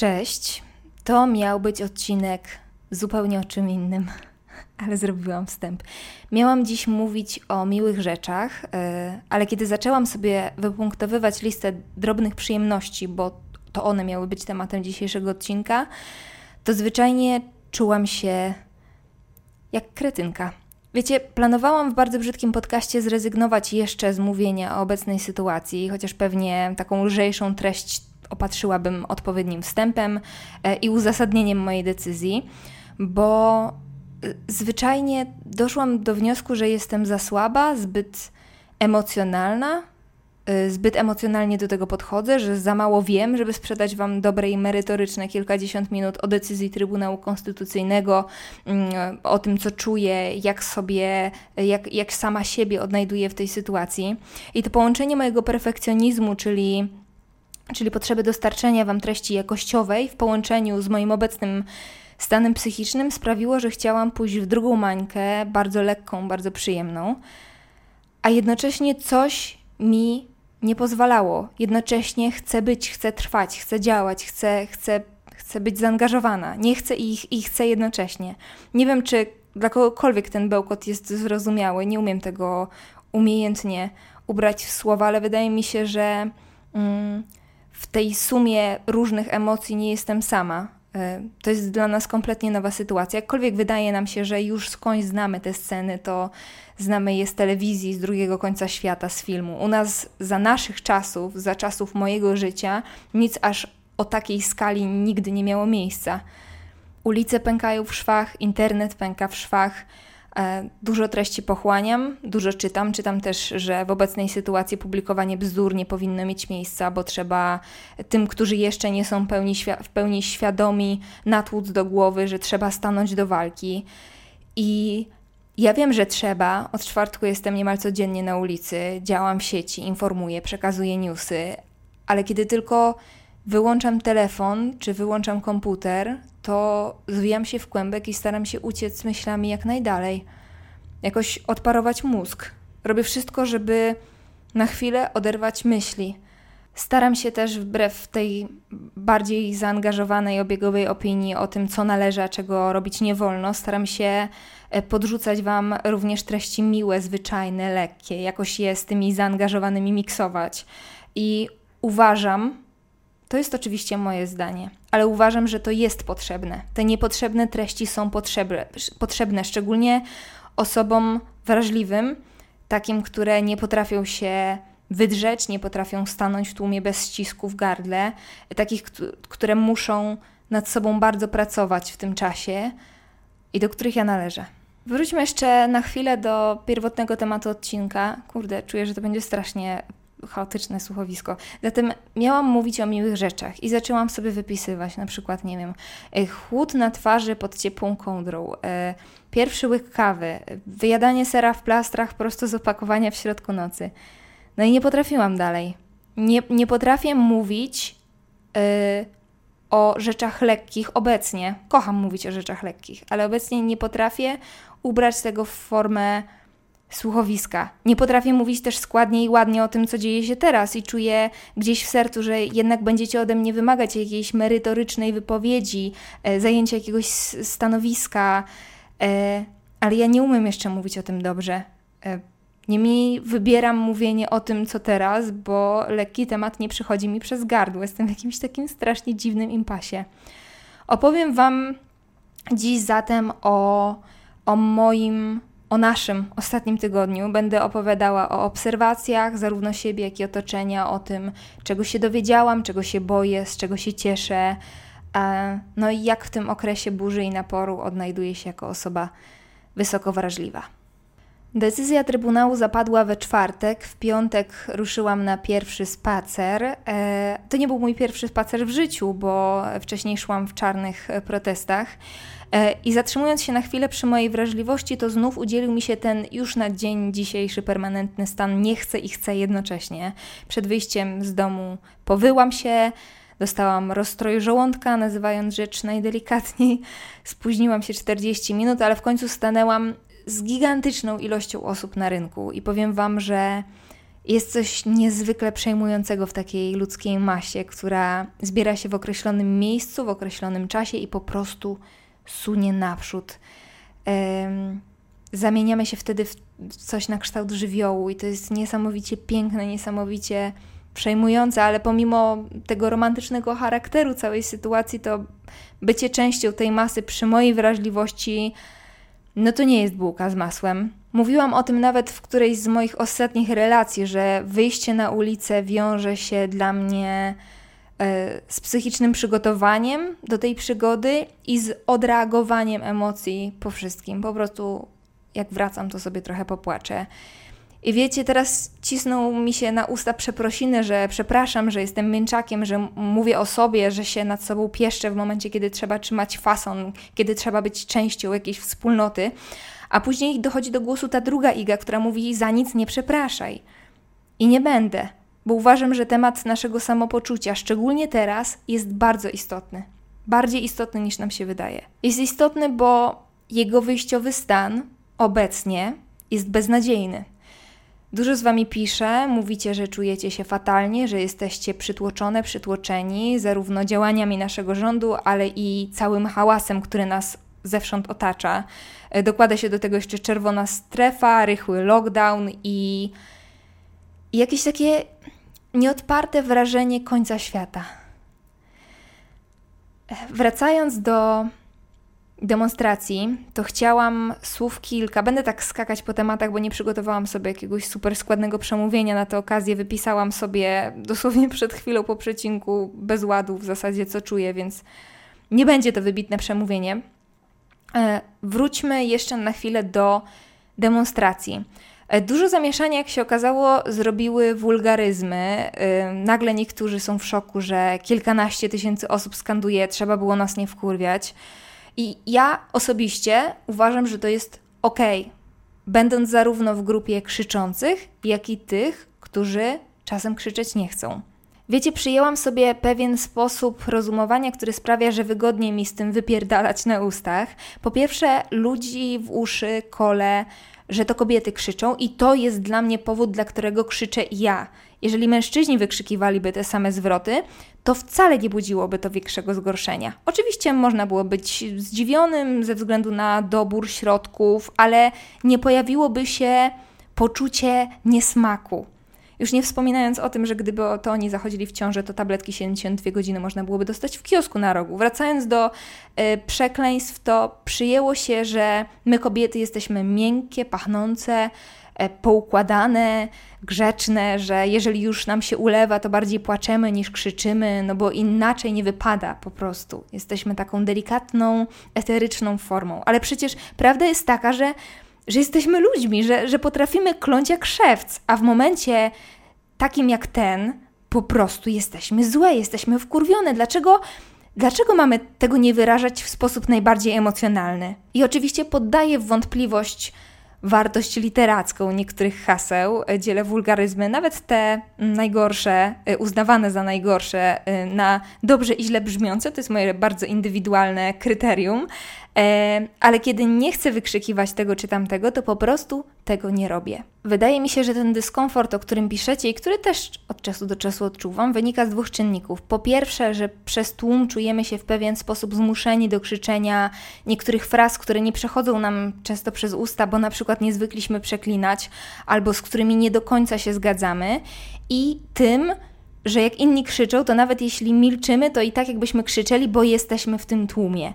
Cześć. To miał być odcinek zupełnie o czym innym, ale zrobiłam wstęp. Miałam dziś mówić o miłych rzeczach, e, ale kiedy zaczęłam sobie wypunktowywać listę drobnych przyjemności, bo to one miały być tematem dzisiejszego odcinka, to zwyczajnie czułam się jak kretynka. Wiecie, planowałam w bardzo brzydkim podcaście zrezygnować jeszcze z mówienia o obecnej sytuacji, chociaż pewnie taką lżejszą treść opatrzyłabym odpowiednim wstępem e, i uzasadnieniem mojej decyzji, bo e, zwyczajnie doszłam do wniosku, że jestem za słaba, zbyt emocjonalna, e, zbyt emocjonalnie do tego podchodzę, że za mało wiem, żeby sprzedać Wam dobre i merytoryczne kilkadziesiąt minut o decyzji Trybunału Konstytucyjnego, mm, o tym, co czuję, jak sobie, jak, jak sama siebie odnajduję w tej sytuacji. I to połączenie mojego perfekcjonizmu, czyli czyli potrzeby dostarczenia Wam treści jakościowej w połączeniu z moim obecnym stanem psychicznym sprawiło, że chciałam pójść w drugą mańkę, bardzo lekką, bardzo przyjemną, a jednocześnie coś mi nie pozwalało. Jednocześnie chcę być, chcę trwać, chcę działać, chcę, chcę, chcę być zaangażowana. Nie chcę ich i chcę jednocześnie. Nie wiem, czy dla kogokolwiek ten bełkot jest zrozumiały, nie umiem tego umiejętnie ubrać w słowa, ale wydaje mi się, że. Mm, w tej sumie różnych emocji nie jestem sama. E, to jest dla nas kompletnie nowa sytuacja. Jakkolwiek wydaje nam się, że już skądś znamy te sceny, to znamy je z telewizji, z drugiego końca świata, z filmu. U nas za naszych czasów, za czasów mojego życia, nic aż o takiej skali nigdy nie miało miejsca. Ulice pękają w szwach, internet pęka w szwach. E, dużo treści pochłaniam, dużo czytam. Czytam też, że w obecnej sytuacji publikowanie bzdur nie powinno mieć miejsca, bo trzeba tym, którzy jeszcze nie są pełni w pełni świadomi, natłuc do głowy, że trzeba stanąć do walki. I ja wiem, że trzeba. Od czwartku jestem niemal codziennie na ulicy, działam w sieci, informuję, przekazuję newsy, ale kiedy tylko wyłączam telefon czy wyłączam komputer, to zwijam się w kłębek i staram się uciec myślami jak najdalej. Jakoś odparować mózg. Robię wszystko, żeby na chwilę oderwać myśli. Staram się też wbrew tej bardziej zaangażowanej, obiegowej opinii o tym, co należy, a czego robić nie wolno, staram się e, podrzucać Wam również treści miłe, zwyczajne, lekkie, jakoś je z tymi zaangażowanymi miksować. I uważam, to jest oczywiście moje zdanie, ale uważam, że to jest potrzebne. Te niepotrzebne treści są potrzebne, potrzebne szczególnie osobom wrażliwym, takim, które nie potrafią się wydrzeć, nie potrafią stanąć w tłumie bez ścisku w gardle, takich, które muszą nad sobą bardzo pracować w tym czasie i do których ja należę. Wróćmy jeszcze na chwilę do pierwotnego tematu odcinka. Kurde, czuję, że to będzie strasznie chaotyczne słuchowisko. Zatem miałam mówić o miłych rzeczach i zaczęłam sobie wypisywać, na przykład, nie wiem, e, chłód na twarzy pod ciepłą kołdrą, e, pierwszy łyk kawy, wyjadanie sera w plastrach prosto z opakowania w środku nocy. No i nie potrafiłam dalej. Nie, nie potrafię mówić e, o rzeczach lekkich obecnie. Kocham mówić o rzeczach lekkich, ale obecnie nie potrafię ubrać tego w formę słuchowiska. Nie potrafię mówić też składnie i ładnie o tym, co dzieje się teraz, i czuję gdzieś w sercu, że jednak będziecie ode mnie wymagać jakiejś merytorycznej wypowiedzi, e, zajęcia jakiegoś stanowiska, e, ale ja nie umiem jeszcze mówić o tym dobrze. E, Niemniej wybieram mówienie o tym, co teraz, bo lekki temat nie przychodzi mi przez gardło. Jestem w jakimś takim strasznie dziwnym impasie. Opowiem Wam dziś zatem o, o moim o naszym ostatnim tygodniu. Będę opowiadała o obserwacjach zarówno siebie, jak i otoczenia, o tym, czego się dowiedziałam, czego się boję, z czego się cieszę. No i jak w tym okresie burzy i naporu odnajduję się jako osoba wysoko wrażliwa. Decyzja Trybunału zapadła we czwartek. W piątek ruszyłam na pierwszy spacer. E, to nie był mój pierwszy spacer w życiu, bo wcześniej szłam w czarnych protestach. E, I zatrzymując się na chwilę przy mojej wrażliwości, to znów udzielił mi się ten już na dzień dzisiejszy permanentny stan nie chcę i chcę jednocześnie. Przed wyjściem z domu powyłam się, dostałam rozstroj żołądka, nazywając rzecz najdelikatniej. Spóźniłam się 40 minut, ale w końcu stanęłam z gigantyczną ilością osób na rynku i powiem Wam, że Jest coś niezwykle przejmującego w takiej ludzkiej masie, która zbiera się w określonym miejscu, w określonym czasie i po prostu sunie naprzód. Um, zamieniamy się wtedy w coś na kształt żywiołu i to jest niesamowicie piękne, niesamowicie przejmujące, ale pomimo tego romantycznego charakteru całej sytuacji, to bycie częścią tej masy przy mojej wrażliwości, no to nie jest bułka z masłem. Mówiłam o tym nawet w którejś z moich ostatnich relacji, że wyjście na ulicę wiąże się dla mnie e, z psychicznym przygotowaniem do tej przygody i z odreagowaniem emocji po wszystkim. Po prostu jak wracam, to sobie trochę popłaczę. I wiecie, teraz cisną mi się na usta przeprosiny, że przepraszam, że jestem mięczakiem, że mówię o sobie, że się nad sobą pieszczę w momencie, kiedy trzeba trzymać fason, kiedy trzeba być częścią jakiejś wspólnoty. A później dochodzi do głosu ta druga Iga, która mówi: Za nic nie przepraszaj. I nie będę, bo uważam, że temat naszego samopoczucia, szczególnie teraz, jest bardzo istotny. Bardziej istotny niż nam się wydaje. Jest istotny, bo jego wyjściowy stan obecnie jest beznadziejny. Dużo z Wami pisze, mówicie, że czujecie się fatalnie, że jesteście przytłoczone, przytłoczeni zarówno działaniami naszego rządu, ale i całym hałasem, który nas zewsząd otacza. E, dokłada się do tego jeszcze czerwona strefa, rychły lockdown i, jakieś takie nieodparte wrażenie końca świata. E, wracając do demonstracji, to chciałam słów kilka. Będę tak skakać po tematach, bo nie przygotowałam sobie jakiegoś super składnego przemówienia na tę okazję. Wypisałam sobie dosłownie przed chwilą po przecinku bez ładu w zasadzie co czuję, więc nie będzie to wybitne przemówienie. E, wróćmy jeszcze na chwilę do demonstracji. E, dużo zamieszania, jak się okazało, zrobiły wulgaryzmy. E, nagle niektórzy są w szoku, że kilkanaście tysięcy osób skanduje, trzeba było nas nie wkurwiać. I ja osobiście uważam, że to jest ok, będąc zarówno w grupie krzyczących, jak i tych, którzy czasem krzyczeć nie chcą. Wiecie, przyjęłam sobie pewien sposób rozumowania, który sprawia, że wygodniej mi z tym wypierdalać na ustach. Po pierwsze, ludzi w uszy kole, że to kobiety krzyczą, i to jest dla mnie powód, dla którego krzyczę ja. Jeżeli mężczyźni wykrzykiwaliby te same zwroty, to wcale nie budziłoby to większego zgorszenia. Oczywiście można było być zdziwionym ze względu na dobór środków, ale nie pojawiłoby się poczucie niesmaku. Już nie wspominając o tym, że gdyby to oni zachodzili w ciążę, to tabletki 72 godziny można byłoby dostać w kiosku na rogu. Wracając do y, przekleństw, to przyjęło się, że my kobiety jesteśmy miękkie, pachnące, poukładane, grzeczne, że jeżeli już nam się ulewa, to bardziej płaczemy niż krzyczymy, no bo inaczej nie wypada po prostu. Jesteśmy taką delikatną, eteryczną formą. Ale przecież prawda jest taka, że że jesteśmy ludźmi, że, że potrafimy kląć jak szewc, a w momencie takim jak ten po prostu jesteśmy złe, jesteśmy wkurwione. Dlaczego, dlaczego mamy tego nie wyrażać w sposób najbardziej emocjonalny? I oczywiście poddaję w wątpliwość wartość literacką niektórych haseł, dzielę wulgaryzmy, nawet te najgorsze, y, uznawane za najgorsze, y, na dobrze i źle brzmiące, to jest moje bardzo indywidualne kryterium, E, ale kiedy nie chcę wykrzykiwać tego czy tamtego, to po prostu tego nie robię. Wydaje mi się, że ten dyskomfort, o którym piszecie i który też od czasu do czasu odczuwam, wynika z dwóch czynników. Po pierwsze, że przez tłum czujemy się w pewien sposób zmuszeni do krzyczenia niektórych fraz, które nie przechodzą nam często przez usta, bo na przykład nie zwykliśmy przeklinać, albo z którymi nie do końca się zgadzamy, i tym, że jak inni krzyczą, to nawet jeśli milczymy, to i tak jakbyśmy krzyczeli, bo jesteśmy w tym tłumie.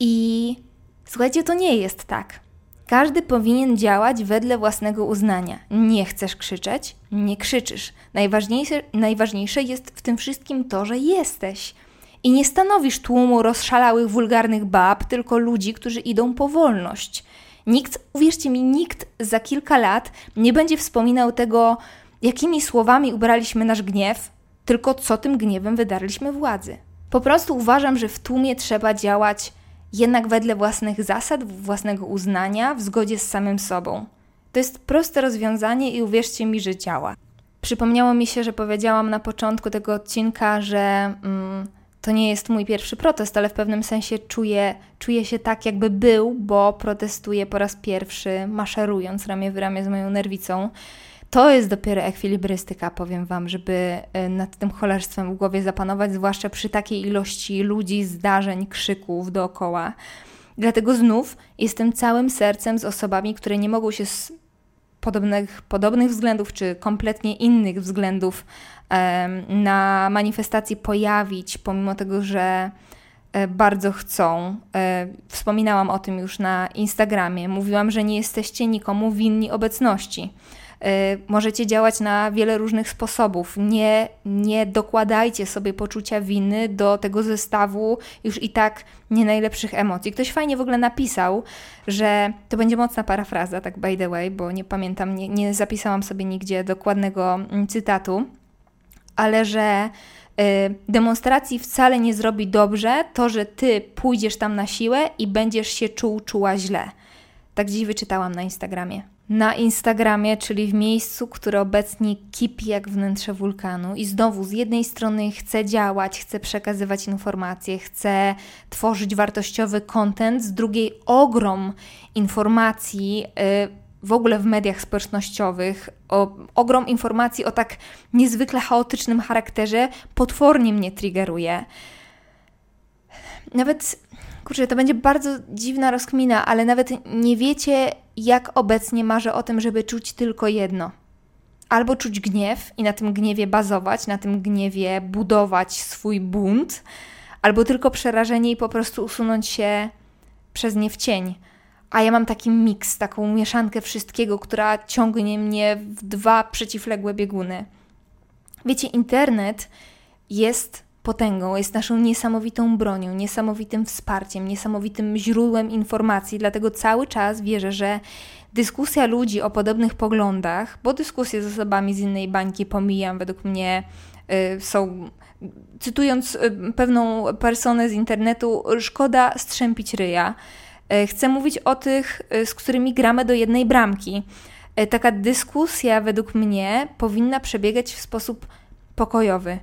I słuchajcie, to nie jest tak. Każdy powinien działać wedle własnego uznania. Nie chcesz krzyczeć? Nie krzyczysz. Najważniejsze, najważniejsze jest w tym wszystkim to, że jesteś. I nie stanowisz tłumu rozszalałych, wulgarnych bab, tylko ludzi, którzy idą po wolność. Nikt, uwierzcie mi, nikt za kilka lat nie będzie wspominał tego, jakimi słowami ubraliśmy nasz gniew, tylko co tym gniewem wydarliśmy władzy. Po prostu uważam, że w tłumie trzeba działać jednak wedle własnych zasad, własnego uznania, w zgodzie z samym sobą. To jest proste rozwiązanie i uwierzcie mi, że działa. Przypomniało mi się, że powiedziałam na początku tego odcinka, że mm, to nie jest mój pierwszy protest, ale w pewnym sensie czuję, czuję się tak, jakby był, bo protestuję po raz pierwszy, maszerując ramię w ramię z moją nerwicą. To jest dopiero ekwilibrystyka, powiem Wam, żeby e, nad tym cholerstwem w głowie zapanować, zwłaszcza przy takiej ilości ludzi, zdarzeń, krzyków dookoła. Dlatego znów jestem całym sercem z osobami, które nie mogą się z podobnych, podobnych względów, czy kompletnie innych względów na manifestacji pojawić, pomimo tego, że e, bardzo chcą. E, wspominałam o tym już na Instagramie. Mówiłam, że nie jesteście nikomu winni obecności. E, możecie działać na wiele różnych sposobów. Nie, nie dokładajcie sobie poczucia winy do tego zestawu już i tak nie najlepszych emocji. Ktoś fajnie w ogóle napisał, że to będzie mocna parafraza, tak by the way, bo nie pamiętam, nie, nie zapisałam sobie nigdzie dokładnego mm, cytatu, ale że y, demonstracji wcale nie zrobi dobrze to, że ty pójdziesz tam na siłę i będziesz się czuł, czuła źle. Tak dziś wyczytałam na Instagramie na Instagramie, czyli w miejscu, które obecnie kipi jak wnętrze wulkanu. I znowu, z jednej strony chcę działać, chcę przekazywać informacje, chcę tworzyć wartościowy content, z drugiej ogrom informacji. Y, w ogóle w mediach społecznościowych, o, ogrom informacji o tak niezwykle chaotycznym charakterze potwornie mnie triggeruje. Nawet Kurczę, to będzie bardzo dziwna rozkmina, ale nawet nie wiecie, jak obecnie marzę o tym, żeby czuć tylko jedno. Albo czuć gniew i na tym gniewie bazować, na tym gniewie budować swój bunt, albo tylko przerażenie i po prostu usunąć się przez nie w cień. A ja mam taki miks, taką mieszankę wszystkiego, która ciągnie mnie w dwa przeciwległe bieguny. Wiecie, internet jest potęgą, jest naszą niesamowitą bronią, niesamowitym wsparciem, niesamowitym źródłem informacji, dlatego cały czas wierzę, że dyskusja ludzi o podobnych poglądach, bo dyskusje z osobami z innej bańki pomijam, według mnie y, są cytując y, pewną personę z internetu, szkoda strzępić ryja. Y, chcę mówić o tych, z którymi gramy do jednej bramki. Taka dyskusja według mnie powinna przebiegać w sposób pokojowy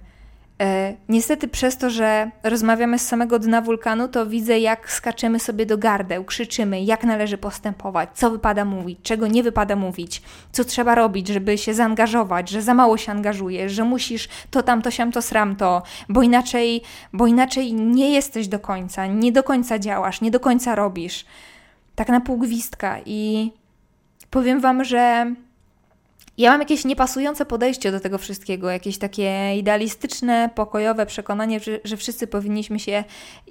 niestety przez to, że rozmawiamy z samego dna wulkanu, to widzę, jak skaczemy sobie do gardeł, krzyczymy, jak należy postępować, co wypada mówić, czego nie wypada mówić, co trzeba robić, żeby się zaangażować, że za mało się angażujesz, że musisz to tamto, siam to, sram to, bo inaczej, bo inaczej nie jesteś do końca, nie do końca działasz, nie do końca robisz. Tak na pół gwizdka i powiem Wam, że ja mam jakieś niepasujące podejście do tego wszystkiego, jakieś takie idealistyczne, pokojowe przekonanie, że, że wszyscy powinniśmy się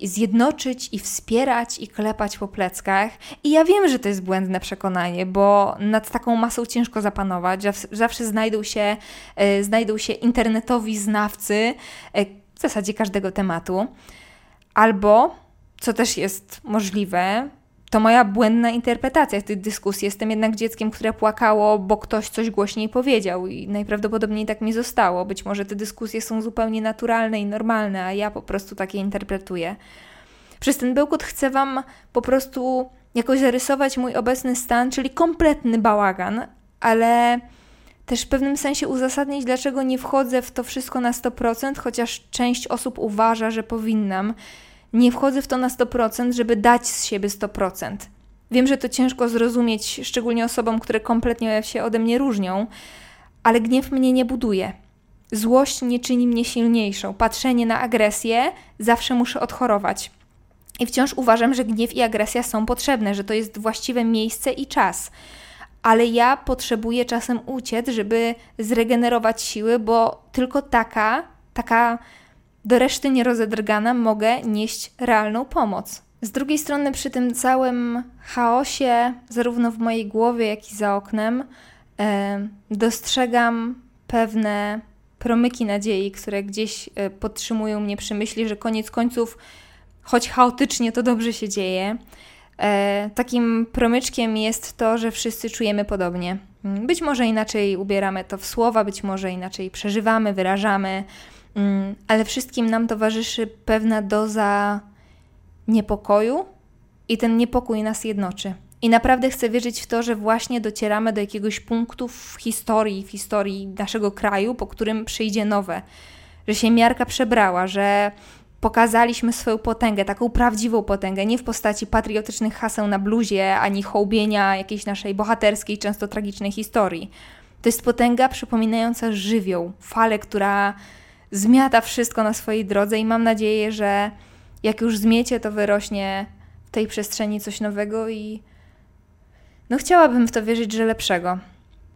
zjednoczyć i wspierać i klepać po pleckach. I ja wiem, że to jest błędne przekonanie, bo nad taką masą ciężko zapanować. Zawsze znajdą się, e, znajdą się internetowi znawcy e, w zasadzie każdego tematu. Albo, co też jest możliwe, to moja błędna interpretacja tej dyskusji. Jestem jednak dzieckiem, które płakało, bo ktoś coś głośniej powiedział i najprawdopodobniej tak mi zostało. Być może te dyskusje są zupełnie naturalne i normalne, a ja po prostu takie interpretuję. Przez ten bełkot chcę Wam po prostu jakoś zarysować mój obecny stan, czyli kompletny bałagan, ale też w pewnym sensie uzasadnić, dlaczego nie wchodzę w to wszystko na 100%, chociaż część osób uważa, że powinnam nie wchodzę w to na 100%, żeby dać z siebie 100%. Wiem, że to ciężko zrozumieć, szczególnie osobom, które kompletnie się ode mnie różnią, ale gniew mnie nie buduje. Złość nie czyni mnie silniejszą. Patrzenie na agresję zawsze muszę odchorować. I wciąż uważam, że gniew i agresja są potrzebne, że to jest właściwe miejsce i czas. Ale ja potrzebuję czasem uciec, żeby zregenerować siły, bo tylko taka, taka do reszty nierozedrgana mogę nieść realną pomoc. Z drugiej strony, przy tym całym chaosie, zarówno w mojej głowie, jak i za oknem, e, dostrzegam pewne promyki nadziei, które gdzieś e, podtrzymują mnie przy myśli, że koniec końców, choć chaotycznie, to dobrze się dzieje. E, takim promyczkiem jest to, że wszyscy czujemy podobnie. Być może inaczej ubieramy to w słowa, być może inaczej przeżywamy, wyrażamy. Mm, ale wszystkim nam towarzyszy pewna doza niepokoju i ten niepokój nas jednoczy. I naprawdę chcę wierzyć w to, że właśnie docieramy do jakiegoś punktu w historii, w historii naszego kraju, po którym przyjdzie nowe. Że się miarka przebrała, że pokazaliśmy swoją potęgę, taką prawdziwą potęgę, nie w postaci patriotycznych haseł na bluzie, ani hołbienia jakiejś naszej bohaterskiej, często tragicznej historii, To jest potęga przypominająca żywioł, falę, która zmiata wszystko na swojej drodze i mam nadzieję, że jak już zmiecie, to wyrośnie w tej przestrzeni coś nowego i no chciałabym w to wierzyć, że lepszego.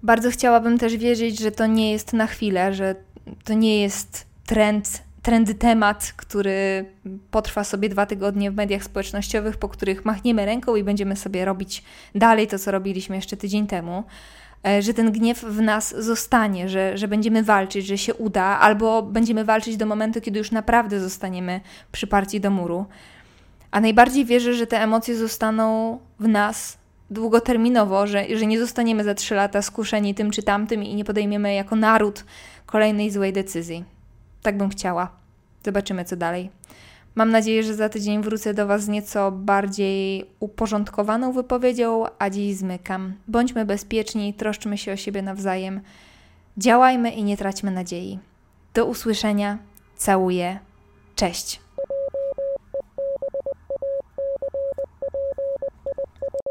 Bardzo chciałabym też wierzyć, że to nie jest na chwilę, że to nie jest trend, trendy temat, który potrwa sobie dwa tygodnie w mediach społecznościowych, po których machniemy ręką i będziemy sobie robić dalej to, co robiliśmy jeszcze tydzień temu. E, że ten gniew w nas zostanie, że, że będziemy walczyć, że się uda, albo będziemy walczyć do momentu, kiedy już naprawdę zostaniemy przyparci do muru. A najbardziej wierzę, że te emocje zostaną w nas długoterminowo, że, że nie zostaniemy za trzy lata skuszeni tym czy tamtym i nie podejmiemy jako naród kolejnej złej decyzji. Tak bym chciała. Zobaczymy, co dalej. Mam nadzieję, że za tydzień wrócę do Was z nieco bardziej uporządkowaną wypowiedzią, a dziś zmykam. Bądźmy bezpieczni, troszczmy się o siebie nawzajem. Działajmy i nie traćmy nadziei. Do usłyszenia. Całuję. Cześć.